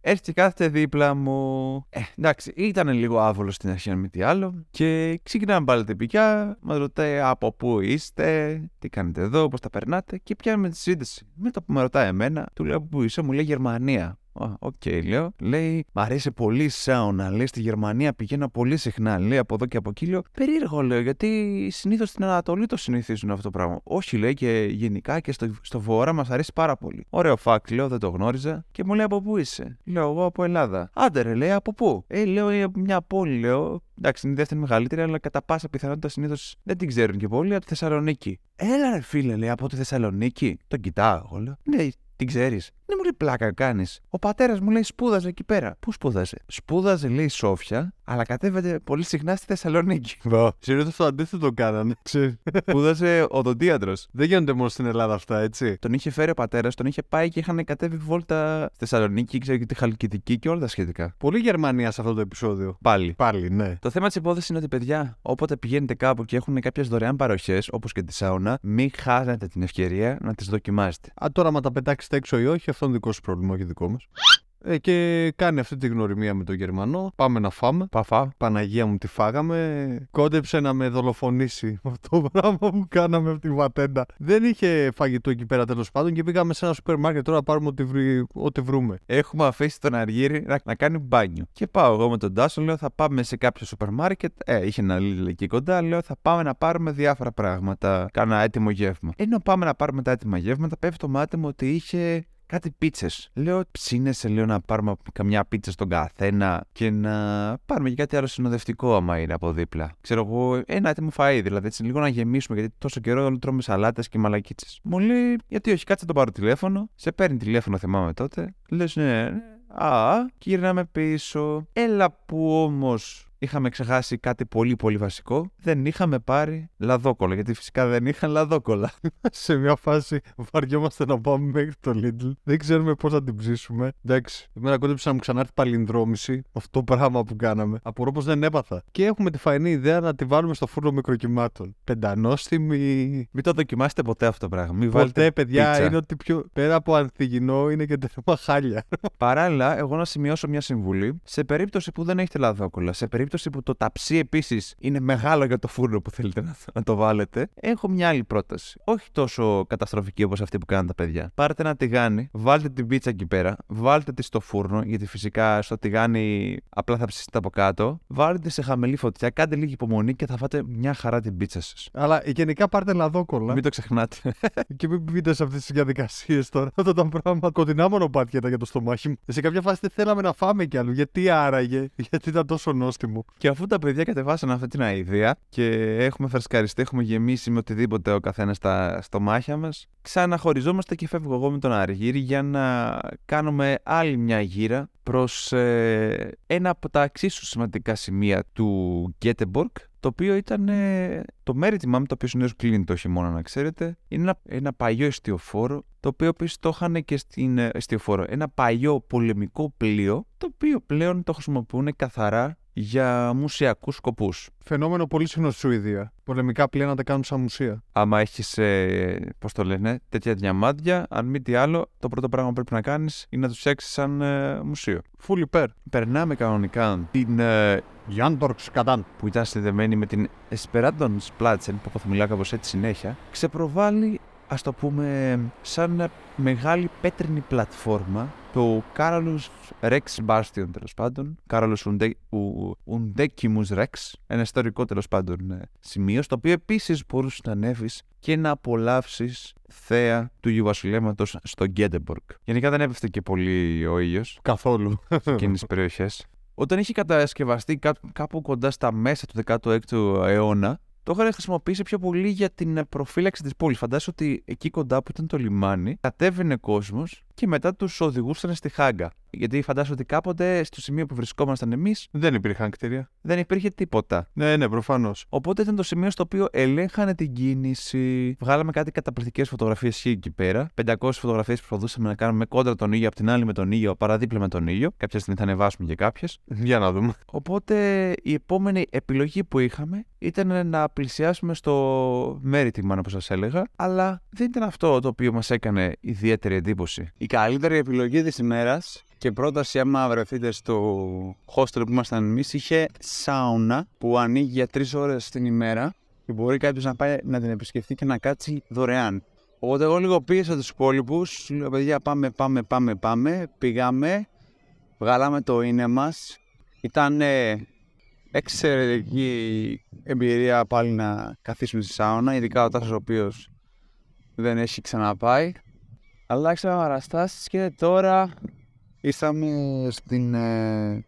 έρχεται και κάθεται δίπλα μου. Ε, εντάξει, ήταν λίγο άβολο στην αρχή, αν μη τι άλλο. Και ξεκινάμε πάλι την πικιά. Μας ρωτάει από πού είστε, τι κάνετε εδώ, πώς τα περνάτε; Και πιάνουμε τη συζήτηση. Με το που με ρωτάει εμένα, του λέω από πού είσαι, μου λέει Γερμανία. Ok, okay, λέω. Λέει, μ' αρέσει πολύ η σάουνα. Λέει, στη Γερμανία πηγαίνω πολύ συχνά. Λέει, από εδώ και από εκεί. Λέω, περίεργο, λέω, γιατί συνήθως στην Ανατολή το συνηθίζουν αυτό το πράγμα. Όχι, λέει, και γενικά και στο, στο βορρά μας αρέσει πάρα πολύ. Ωραίο φακ, λέω, δεν το γνώριζα. Και μου λέει, από πού είσαι; Λέω, εγώ από Ελλάδα. Άντε, ρε, λέει, από πού; Ε, λέω, «Ε, από μια πόλη, λέω. Εντάξει, είναι η δεύτερη μεγαλύτερη, αλλά κατά πάσα πιθανότητα συνήθως δεν την ξέρουν και πολύ από τη Θεσσαλονίκη. Έλα, ρε φίλε, λέει, από τη Θεσσαλονίκη. Τον κοιτάω, εγώ λέω. Ναι, την ξέρεις. Δεν μου λέει πλάκα κάνεις. Ο πατέρας μου λέει σπούδαζε εκεί πέρα. Πού σπούδαζε; Σπούδαζε, λέει Σόφια, αλλά κατέβαινε πολύ συχνά στη Θεσσαλονίκη. Συνήθω το αντίθετο κάνανε. Ξέρεις. σπούδαζε οδοντίατρος. Δεν γίνονται μόνο στην Ελλάδα αυτά, έτσι. Τον είχε φέρει ο πατέρας, τον είχε πάει και είχαν κατέβει βόλτα στη Θεσσαλονίκη, ξέρω και τη Χαλκιδική και όλα τα σχετικά. Πολύ Γερμανία σε αυτό το επεισόδιο. Πάλι. Πάλι, ναι. Το θέμα της υπόθεσης είναι ότι, παιδιά, όποτε πηγαίνετε κάπου και έχουν κάποιες δωρεάν παροχές, όπως και τη σάουνα, μην χάσετε την ευκαιρία να τις δοκιμάσετε. Α, τώρα, μα τα πετάξετε έξω ή όχι, αυτό είναι δικό σου πρόβλημα, όχι δικό μας. Ε, και κάνει αυτή τη γνωριμία με τον Γερμανό. Πάμε να φάμε. Παφά. Παναγία μου, τι φάγαμε. Κόντεψε να με δολοφονήσει αυτό το πράγμα που κάναμε από τη βατέντα. Δεν είχε φαγητό εκεί πέρα τέλος πάντων και πήγαμε σε ένα σούπερ μάρκετ τώρα να πάρουμε ό,τι, βρει- ό,τι βρούμε. Έχουμε αφήσει τον Αργύρι να, να κάνει μπάνιο. Και πάω εγώ με τον Τάσο, λέω θα πάμε σε κάποιο σούπερ μάρκετ. Ε, είχε ένα Lidl εκεί κοντά. Λέω θα πάμε να πάρουμε διάφορα πράγματα. Κάνα έτοιμο γεύμα. Ενώ πάμε να πάρουμε τα έτοιμα γεύματα, πέφτει το μάτι μου ότι είχε κάτι πίτσες. Λέω, ψήνεσαι, λέω να πάρουμε καμιά πίτσα στον καθένα και να πάρουμε και κάτι άλλο συνοδευτικό, άμα είναι από δίπλα. Ξέρω εγώ, ένα έτοιμο φαΐ, δηλαδή έτσι λίγο να γεμίσουμε, γιατί τόσο καιρό όλοι τρώμε σαλάτες και μαλακίτσες. Μου λέει, γιατί όχι, κάτσε να τον πάρω τηλέφωνο. Σε παίρνει τηλέφωνο, θυμάμαι τότε. Λες, ναι, ναι. Α, και γυρνάμε πίσω. Έλα που όμως είχαμε ξεχάσει κάτι πολύ πολύ βασικό. Δεν είχαμε πάρει λαδόκολλα, γιατί φυσικά δεν είχαν λαδόκολλα. σε μια φάση βαριόμαστε να πάμε μέχρι το Lidl. Δεν ξέρουμε πώς θα την ψήσουμε. Εντάξει. Εμένα κόντεψε να μου ξανάρθει παλινδρόμηση αυτό το πράγμα που κάναμε. Απορώ πως δεν έπαθα. Και έχουμε τη φαϊνή ιδέα να τη βάλουμε στο φούρνο μικροκυμάτων. Πεντανόστιμη. Μην το δοκιμάσετε ποτέ αυτό το πράγμα. Μην Ποτέ, βάλετε παιδιά, πίτσα. είναι ότι πιο πέρα από ανθυγινό είναι και τέρμα χάλια. Παράλληλα, εγώ να σημειώσω μια συμβουλή. Σε περίπτωση που δεν έχετε λαδόκολλα, σε περίπτωση περίπτωση που το ταψί επίσης είναι μεγάλο για το φούρνο που θέλετε να, να το βάλετε, έχω μια άλλη πρόταση. Όχι τόσο καταστροφική όπως αυτή που κάνουν τα παιδιά. Πάρτε ένα τηγάνι, βάλτε την πίτσα εκεί πέρα, βάλτε τη στο φούρνο, γιατί φυσικά στο τηγάνι απλά θα ψήσετε από κάτω. Βάλτε τη σε χαμηλή φωτιά, κάντε λίγη υπομονή και θα φάτε μια χαρά την πίτσα σας. Αλλά γενικά πάρτε λαδόκολλα. Μην το ξεχνάτε. Και μην μπείτε σε αυτές τις διαδικασίες τώρα. Αυτά τα πράγματα. Κοντινά μονοπάτια ήταν για το στομάχι μου. Σε κάποια φάση δεν θέλαμε να φάμε κι άλλο. Γιατί άραγε, γιατί ήταν τόσο νόστιμο. Και αφού τα παιδιά κατεβάσαν αυτή την αηδία και έχουμε φρεσκαριστεί, έχουμε γεμίσει με οτιδήποτε ο καθένας στα στομάχια μας, ξαναχωριζόμαστε και φεύγω εγώ με τον Αργύρι για να κάνουμε άλλη μια γύρα προς ε, ένα από τα εξίσου σημαντικά σημεία του Γκέτεμπορκ, το οποίο ήταν ε, το Maritime το οποίο συνήθως κλείνει το χειμώνα, να ξέρετε. Είναι ένα, ένα παλιό εστιοφόρο, το οποίο επίσης το είχαν και στην ε, εστιοφόρο. Ένα παλιό πολεμικό πλοίο, το οποίο πλέον το χρησιμοποιούν καθαρά για μουσιακούς σκοπούς. Φαινόμενο πολύ συχνό στη Σουηδία. Πολεμικά πλοία να τα κάνουν σαν μουσεία. Άμα έχεις, ε, πώς το λένε, τέτοια διαμάντια, αν μη τι άλλο, το πρώτο πράγμα που πρέπει να κάνεις είναι να τους φτιάξεις σαν ε, μουσείο. Full υπέρ. Περνάμε κανονικά την ε, Γιάντορξ Καντάν. που ήταν συνδεμένη με την Esperanton Splatsen, που θα μιλάω κάπως έτσι συνέχεια, ξεπροβάλλει, ας το πούμε, σαν μεγάλη πέτρινη πλατφόρμα το Κάραλους Rex Bastion τέλος πάντων, Κάραλος Undecimus Rex, ένα ιστορικό τέλος πάντων ε, σημείο, στο οποίο επίσης μπορούσες να ανέβεις και να απολαύσεις θέα του Ιουβασιλέματος στο Γκέντεμπορκ. Γενικά δεν έπεφτε και πολύ ο ήλιος Καθόλου. εκείνες τις περιοχές. Όταν είχε κατασκευαστεί κά- κάπου κοντά στα μέσα του 16ου αιώνα, το είχαν χρησιμοποιήσει πιο πολύ για την ε, προφύλαξη της πόλης. Φαντάζομαι ότι εκεί κοντά που ήταν το λιμάνι, κατέβαινε κόσμος και μετά τους οδηγούσαν στη Χάγκα. Γιατί φαντάζομαι ότι κάποτε στο σημείο που βρισκόμασταν εμείς δεν υπήρχαν κτίρια. δεν υπήρχε τίποτα. Ναι, ναι, προφανώς. Οπότε ήταν το σημείο στο οποίο ελέγχανε την κίνηση. Βγάλαμε κάτι καταπληκτικές φωτογραφίες εκεί πέρα. 500 φωτογραφίες που προσπαθούσαμε να κάνουμε κόντρα τον ήλιο, απ' την άλλη με τον ήλιο, παραδίπλα με τον ήλιο. Κάποια στιγμή θα ανεβάσουμε και κάποιες. Για να δούμε. Οπότε η επόμενη επιλογή που είχαμε ήταν να πλησιάσουμε στο Maritime, όπως σας έλεγα. Αλλά δεν ήταν αυτό το οποίο μας έκανε ιδιαίτερη εντύπωση. Η καλύτερη επιλογή της ημέρας και πρόταση άμα βρεθείτε στο hostel που ήμασταν εμείς είχε σάουνα που ανοίγει για τρεις ώρες την ημέρα και μπορεί κάποιος να πάει να την επισκεφτεί και να κάτσει δωρεάν. Οπότε εγώ λίγο πίεσα τους υπόλοιπους, λέω παιδιά πάμε, πάμε, πάμε, πάμε, πήγαμε, βγάλαμε το είναι μας. Ήταν εξαιρετική εμπειρία πάλι να καθίσουμε στη σάουνα, ειδικά ο Τάσος ο οποίος δεν έχει ξαναπάει. Αλλάξαμε παραστάσεις και τώρα ήρθαμε στην, ε,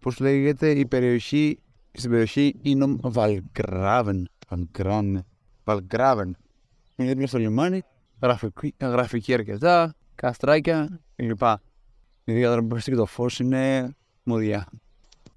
πώς λέγεται, η περιοχή, στην περιοχή είναι Βαλγκράβεν. Βαλγκράβεν. Βαλγκράβεν. Είναι δίπλα στο λιμάνι, γραφική, γραφική αρκετά, καστράκια κλπ. Η διαδρομική και το φως είναι μουδιά.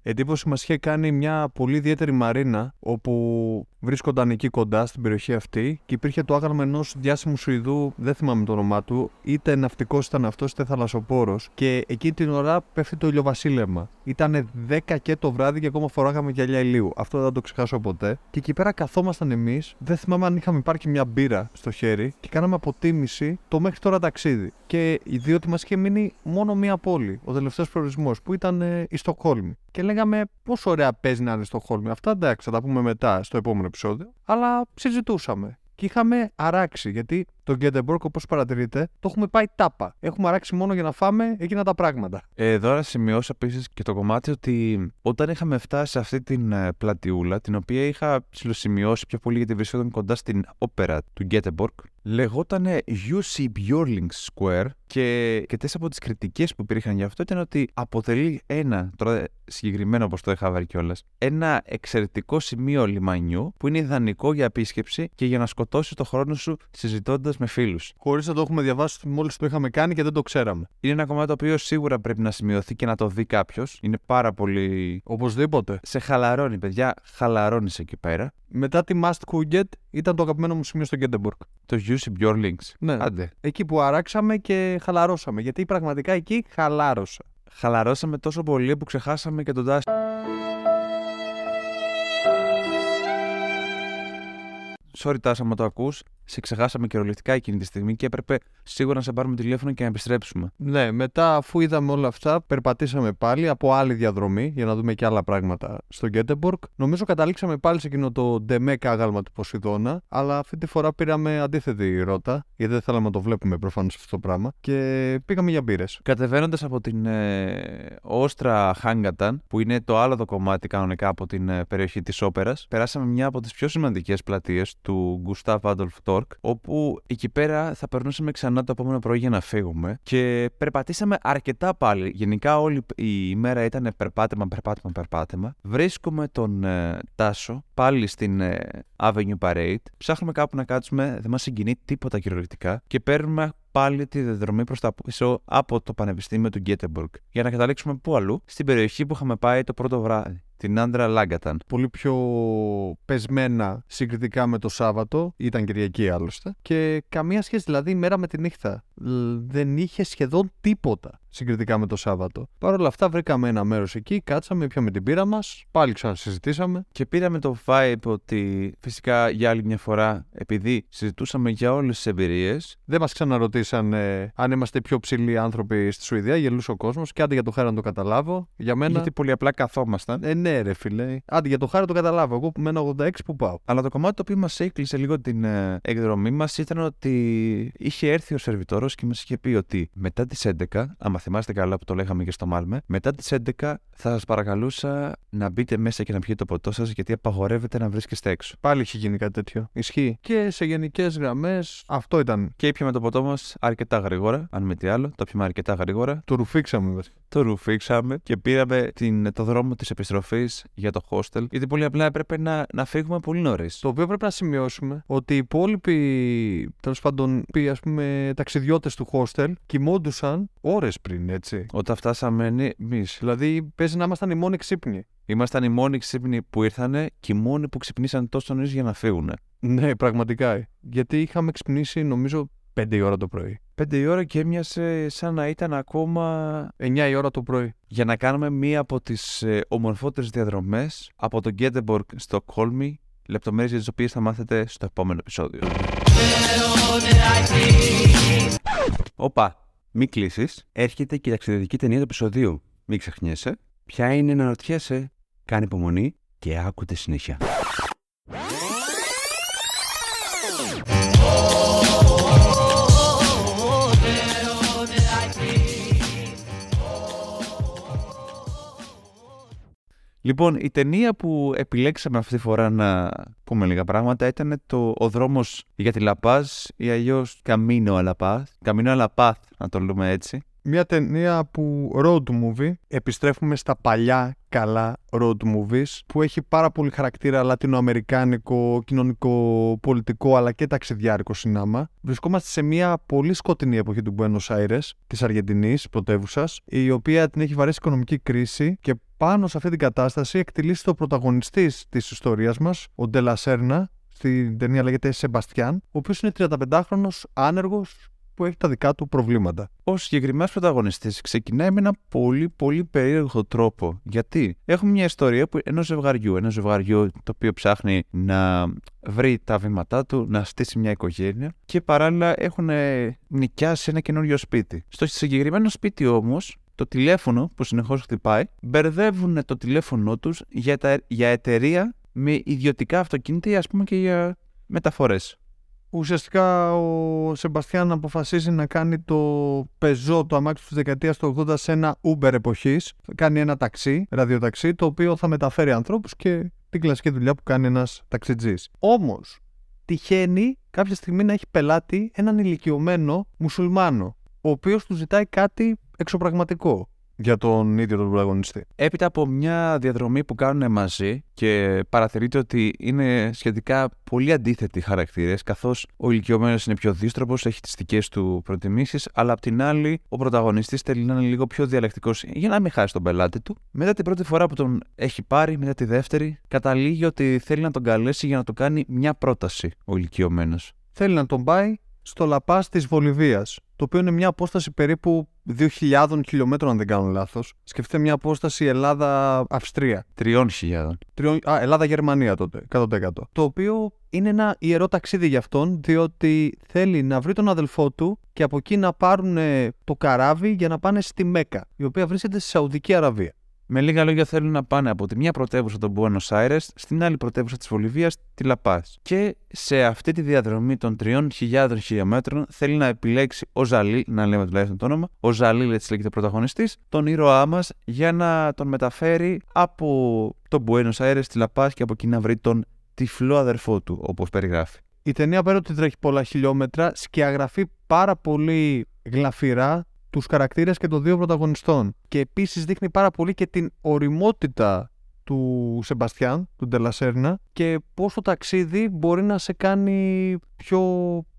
Εντύπωση μας είχε κάνει μια πολύ ιδιαίτερη μαρίνα όπου βρίσκονταν εκεί κοντά στην περιοχή αυτή και υπήρχε το άγαλμα ενός διάσημου Σουηδού, δεν θυμάμαι το όνομά του, είτε ναυτικός ήταν αυτός είτε θαλασσοπόρος. Και εκεί την ώρα πέφτει το ηλιοβασίλεμα. Ήταν 10 και το βράδυ και ακόμα φοράγαμε γυαλιά ηλίου. Αυτό δεν θα το ξεχάσω ποτέ. Και εκεί πέρα καθόμασταν εμείς, δεν θυμάμαι αν είχαμε πάρει και μια μπύρα στο χέρι και κάναμε αποτίμηση το μέχρι τώρα ταξίδι. Και διότι μας είχε μείνει μόνο μία πόλη, ο τελευταίος προορισμός, που ήταν ε, η Στοκχόλμη. Και λέγαμε πόσο ωραία παίζει να είναι στο Στοκχόλμη. Αυτά εντάξει, θα τα πούμε μετά στο επόμενο επεισόδιο. Αλλά συζητούσαμε. Και είχαμε αράξει, γιατί το Γκέντεμπορκ, όπως παρατηρείτε, το έχουμε πάει τάπα. Έχουμε αράξει μόνο για να φάμε εκείνα τα πράγματα. Εδώ να σημειώσω επίσης και το κομμάτι ότι όταν είχαμε φτάσει σε αυτή την ε, πλατιούλα, την οποία είχα ψηλοσημειώσει πιο πολύ γιατί βρισκόταν κοντά στην όπερα του Γκέτεμπορκ, λεγόταν UC Björling Square και, και τέσσερα από τις κριτικές που υπήρχαν γι' αυτό ήταν ότι αποτελεί ένα, τώρα συγκεκριμένο όπως το είχα βάλει κιόλας, ένα εξαιρετικό σημείο λιμανιού που είναι ιδανικό για επίσκεψη και για να σκοτώσεις το χρόνο σου συζητώντας με φίλους. Χωρίς να το έχουμε διαβάσει μόλις το είχαμε κάνει και δεν το ξέραμε. Είναι ένα κομμάτι το οποίο σίγουρα πρέπει να σημειωθεί και να το δει κάποιος. Είναι πάρα πολύ. Οπωσδήποτε. Σε χαλαρώνει, παιδιά. Χαλαρώνεις εκεί πέρα. Μετά τη Must Kuget ήταν το αγαπημένο μου σημείο στο Γκέντεμπορκ. Το UC Björlings. Ναι. Άντε. Εκεί που αράξαμε και χαλαρώσαμε. Γιατί πραγματικά εκεί χαλάρωσα. Χαλαρώσαμε τόσο πολύ που ξεχάσαμε και τον Τάσο. Sorry Τάσα, μου το ακούς. Σε ξεχάσαμε κυριολεκτικά εκείνη τη στιγμή και έπρεπε σίγουρα να σε πάρουμε τηλέφωνο και να επιστρέψουμε. Ναι, μετά αφού είδαμε όλα αυτά, περπατήσαμε πάλι από άλλη διαδρομή για να δούμε και άλλα πράγματα στο Γκέτεμπορκ. Νομίζω καταλήξαμε πάλι σε εκείνο το ντεμέκα άγαλμα του Ποσειδώνα, αλλά αυτή τη φορά πήραμε αντίθετη ρότα, γιατί δεν θέλαμε να το βλέπουμε προφανώς αυτό το πράγμα, και πήγαμε για μπύρες. Κατεβαίνοντας από την ε, Όστρα Χάγκαταν, που είναι το άλλο το κομμάτι κανονικά από την ε, περιοχή της Όπερας, περάσαμε μια από τις πιο σημαντικές πλατείες του Γκουστάβ Άντολφ Τόρκ, όπου εκεί πέρα θα περνούσαμε ξανά το επόμενο πρωί για να φύγουμε και περπατήσαμε αρκετά πάλι. Γενικά όλη η ημέρα ήταν περπάτημα, περπάτημα, περπάτημα. Βρίσκουμε τον ε, Τάσο πάλι στην ε, Avenue Parade. Ψάχνουμε κάπου να κάτσουμε, δεν μας συγκινεί τίποτα κυριολεκτικά και παίρνουμε πάλι τη διαδρομή προς τα πίσω από το Πανεπιστήμιο του Γκέτεμπορκ. Για να καταλήξουμε πού αλλού, στην περιοχή που είχαμε πάει το πρώτο βράδυ. Την Άντρα Λάγκαταν. Πολύ πιο πεσμένα συγκριτικά με το Σάββατο, ήταν Κυριακή άλλωστε, και καμία σχέση δηλαδή μέρα με τη νύχτα. Λ- Δεν είχε σχεδόν τίποτα συγκριτικά με το Σάββατο. Παρ' όλα αυτά βρήκαμε ένα μέρος εκεί, κάτσαμε, πιάμε την πύρα μας, πάλι ξανασυζητήσαμε. Και πήραμε το vibe ότι φυσικά για άλλη μια φορά, επειδή συζητούσαμε για όλες τις εμπειρίες, Δεν μας ξαναρωτήσαν ε, αν είμαστε οι πιο ψηλοί άνθρωποι στη Σουηδία, γελούσε ο κόσμος. Και άντε για το χάρη να το καταλάβω. Για μένα. γιατί πολύ απλά καθόμασταν. Ε, ναι, ρε φίλε. Άντε για το χάρη να το καταλάβω. Εγώ που με ένα 86 που πάω. Αλλά το κομμάτι το οποίο μας έκλεισε λίγο την ε, εκδρομή μας ήταν ότι είχε έρθει ο σερβιτόρος και μας είχε πει ότι μετά τις 11, άμα θυμάστε καλά που το λέγαμε και στο Μάλμε, μετά τις 11 θα σας παρακαλούσα να μπείτε μέσα και να πιείτε το ποτό σας γιατί απαγορεύεται να βρίσκεστε έξω. Πάλι είχε γίνει κάτι τέτοιο. Ισχύει. Και σε γενικές γραμμές αυτό ήταν. Και ήπιαμε το ποτό μας αρκετά γρήγορα, αν με τι άλλο, το πιούμε αρκετά γρήγορα. Το ρουφήξαμε βασικά. Το ρουφήξαμε και πήραμε την, το δρόμο της επιστροφής για το hostel, γιατί πολύ απλά έπρεπε να, να φύγουμε πολύ νωρίς. Το οποίο πρέπει να σημειώσουμε ότι οι υπόλοιποι, τέλος πάντων, οι ας πούμε ταξιδιώτες του hostel κοιμόντουσαν ώρες πριν, έτσι. Όταν φτάσαμε εμείς, Δηλαδή, παίζει να ήμασταν οι μόνοι ξύπνοι. ήμασταν οι μόνοι ξύπνοι που ήρθανε και οι μόνοι που ξυπνήσαν τόσο νωρίς για να φύγουν. Ναι, πραγματικά. Γιατί είχαμε ξυπνήσει, νομίζω, 5 η ώρα το πρωί. Πέντε η ώρα και έμοιασε σαν να ήταν ακόμα 9 η ώρα το πρωί. για να κάνουμε μία από τις ε, ομορφότερες διαδρομές από το Γκέντεμπορκ στο Κόλμη, λεπτομέρειες για τις οποίες θα μάθετε στο επόμενο επεισόδιο. Όπα, μη κλείσεις. Έρχεται και η ταξιδιωτική ταινία του επεισοδίου. Μην ξεχνιέσαι. Ποια είναι να ρωτιέσαι. Κάνε υπομονή και άκουτε συνέχεια. Λοιπόν, η ταινία που επιλέξαμε αυτή τη φορά να πούμε λίγα πράγματα ήταν το «Ο δρόμος για τη Λαπάζ» ή αλλιώς «Καμίνο Αλαπάθ». «Καμίνο Αλαπάθ», να το λέμε έτσι. Μια ταινία που road movie, επιστρέφουμε στα παλιά καλά road movies που έχει πάρα πολύ χαρακτήρα λατινοαμερικάνικο, κοινωνικό, πολιτικό αλλά και ταξιδιάρικο συνάμα. Βρισκόμαστε σε μια πολύ σκοτεινή εποχή του Buenos Aires, της Αργεντινής πρωτεύουσας, η οποία την έχει βαρέσει οικονομική κρίση και πάνω σε αυτή την κατάσταση εκτελήσει το πρωταγωνιστής της ιστορίας μας, ο Ντελα Σέρνα, στην ταινία λέγεται Σεμπαστιάν, ο οποίος είναι 35χρονος, άνεργος, που έχει τα δικά του προβλήματα. Ο συγκεκριμένος πρωταγωνιστής ξεκινάει με ένα πολύ πολύ περίεργο τρόπο. Γιατί; Έχουμε μια ιστορία που ενός ζευγαριού, ένα ζευγαριού το οποίο ψάχνει να βρει τα βήματά του, να στήσει μια οικογένεια και παράλληλα έχουν ε, νοικιάσει ένα καινούριο σπίτι. Στο συγκεκριμένο σπίτι όμως, το τηλέφωνο που συνεχώς χτυπάει, μπερδεύουν το τηλέφωνό τους για, τα, για εταιρεία με ιδιωτικά αυτοκίνητα ή ας πούμε και για μεταφορές. Ουσιαστικά ο Σεμπαστιάν αποφασίζει να κάνει το πεζό, το αμάξι της δεκαετίας του 80 σε ένα Uber εποχής. Κάνει ένα ταξί, ραδιοταξί, το οποίο θα μεταφέρει ανθρώπους και την κλασική δουλειά που κάνει ένας ταξιτζής. Όμως, τυχαίνει κάποια στιγμή να έχει πελάτη έναν ηλικιωμένο μουσουλμάνο, ο οποίος του ζητάει κάτι εξωπραγματικό για τον ίδιο τον πρωταγωνιστή. Έπειτα από μια διαδρομή που κάνουν μαζί και παρατηρείται ότι είναι σχετικά πολύ αντίθετοι χαρακτήρες, καθώς ο ηλικιωμένος είναι πιο δίστροπο, έχει τις δικές του προτιμήσεις, αλλά απ' την άλλη ο πρωταγωνιστής θέλει να είναι λίγο πιο διαλεκτικός για να μην χάσει τον πελάτη του. Μετά την πρώτη φορά που τον έχει πάρει, μετά τη δεύτερη, καταλήγει ότι θέλει να τον καλέσει για να του κάνει μια πρόταση ο ηλικιωμένος. Θέλει να τον πάει στο Λαπά της Βολιβίας, το οποίο είναι μια απόσταση περίπου 2.000 χιλιόμετρων, αν δεν κάνω λάθος. Σκεφτείτε μια απόσταση Ελλάδα-Αυστρία. Τριών χιλιάδων. Τριών... Α, Ελλάδα-Γερμανία τότε, 100%. Το οποίο είναι ένα ιερό ταξίδι για αυτόν, διότι θέλει να βρει τον αδελφό του και από εκεί να πάρουν ε, το καράβι για να πάνε στη Μέκα, η οποία βρίσκεται στη Σαουδική Αραβία. Με λίγα λόγια θέλουν να πάνε από τη μία πρωτεύουσα των Buenos Aires στην άλλη πρωτεύουσα της Βολιβίας, τη Λαπά. Και σε αυτή τη διαδρομή των 3.000 χιλιόμετρων θέλει να επιλέξει ο Ζαλίλ, να λέμε τουλάχιστον το όνομα, ο Ζαλίλ έτσι λέγεται πρωταγωνιστής, τον ήρωά μας για να τον μεταφέρει από τον Buenos Aires στη Λαπά και από εκεί να βρει τον τυφλό αδερφό του, όπως περιγράφει. Η ταινία πέρα ότι τρέχει πολλά χιλιόμετρα, σκιαγραφεί πάρα πολύ γλαφυρά τους χαρακτήρες και των δύο πρωταγωνιστών. Και επίσης δείχνει πάρα πολύ και την οριμότητα του Σεμπαστιάν, του Ντελασέρνα και πώς το ταξίδι μπορεί να σε κάνει πιο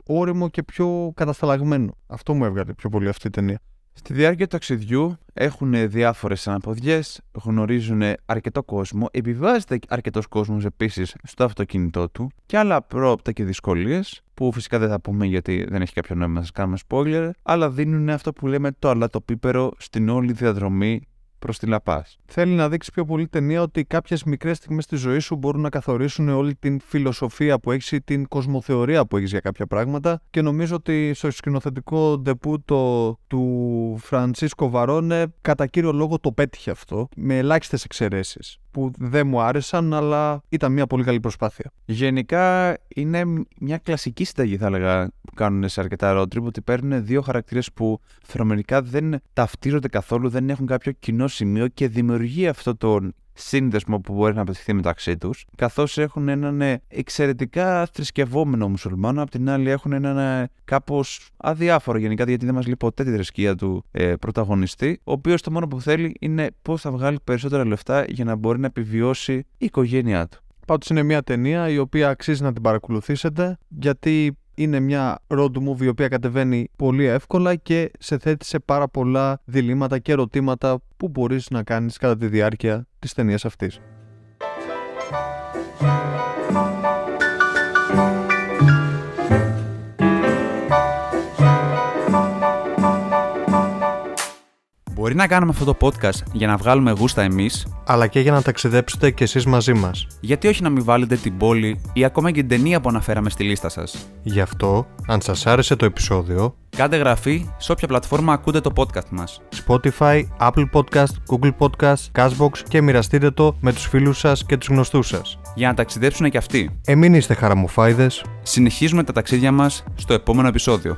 όριμο και πιο κατασταλαγμένο. Αυτό μου έβγαλε πιο πολύ αυτή η ταινία. Στη διάρκεια του ταξιδιού έχουν διάφορες αναποδιές, γνωρίζουν αρκετό κόσμο, επιβάζεται αρκετός κόσμος επίσης στο αυτοκίνητό του και άλλα πρόοπτα και δυσκολίες που φυσικά δεν θα πούμε γιατί δεν έχει κάποιο νόημα να σας κάνουμε spoiler, αλλά δίνουν αυτό που λέμε το αλατοπίπερο στην όλη διαδρομή προς τη Λαπάς. Θέλει να δείξει πιο πολύ ταινία ότι κάποιες μικρές στιγμές στη ζωής σου μπορούν να καθορίσουν όλη την φιλοσοφία που έχεις ή την κοσμοθεωρία που έχεις για κάποια πράγματα. Και νομίζω ότι στο σκηνοθετικό ντεπούτο του Φραντσίσκο Βαρόνε, κατά κύριο λόγο το πέτυχε αυτό, με ελάχιστες εξαιρέσεις που δεν μου άρεσαν, αλλά ήταν μια πολύ καλή προσπάθεια. Γενικά είναι μια κλασική συνταγή, θα έλεγα, που κάνουν σε αρκετά road trip, ότι παίρνουν δύο χαρακτήρες που φαινομενικά δεν ταυτίζονται καθόλου, δεν έχουν κάποιο κοινό σημείο και δημιουργεί αυτό τον σύνδεσμο που μπορεί να απαιτηθεί μεταξύ τους, καθώς έχουν έναν ε, εξαιρετικά θρησκευόμενο μουσουλμάνο, απ' την άλλη έχουν έναν ε, κάπως αδιάφορο γενικά, γιατί δεν μας λέει ποτέ τη θρησκεία του ε, πρωταγωνιστή, ο οποίος το μόνο που θέλει είναι πώς θα βγάλει περισσότερα λεφτά για να μπορεί να επιβιώσει η οικογένειά του. Πάντως είναι μια ταινία η οποία αξίζει να την παρακολουθήσετε γιατί είναι μια road movie η οποία κατεβαίνει πολύ εύκολα και σε θέτει σε πάρα πολλά διλήμματα και ερωτήματα που μπορείς να κάνεις κατά τη διάρκεια της ταινίας αυτής. Μπορεί να κάνουμε αυτό το podcast για να βγάλουμε γούστα εμείς, Αλλά και για να ταξιδέψετε κι εσείς μαζί μας. γιατί όχι να μην βάλετε την πόλη ή ακόμα και την ταινία που αναφέραμε στη λίστα σας. Γι' αυτό, αν σας άρεσε το επεισόδιο, Κάντε γραφή σε όποια πλατφόρμα ακούτε το podcast μας. Spotify, Apple Podcast, Google Podcast, Cashbox και μοιραστείτε το με τους φίλους σας και τους γνωστούς σας. Για να ταξιδέψουν και αυτοί. Εμείς είστε χαραμοφάιδες Συνεχίζουμε τα ταξίδια μας στο επόμενο επεισόδιο.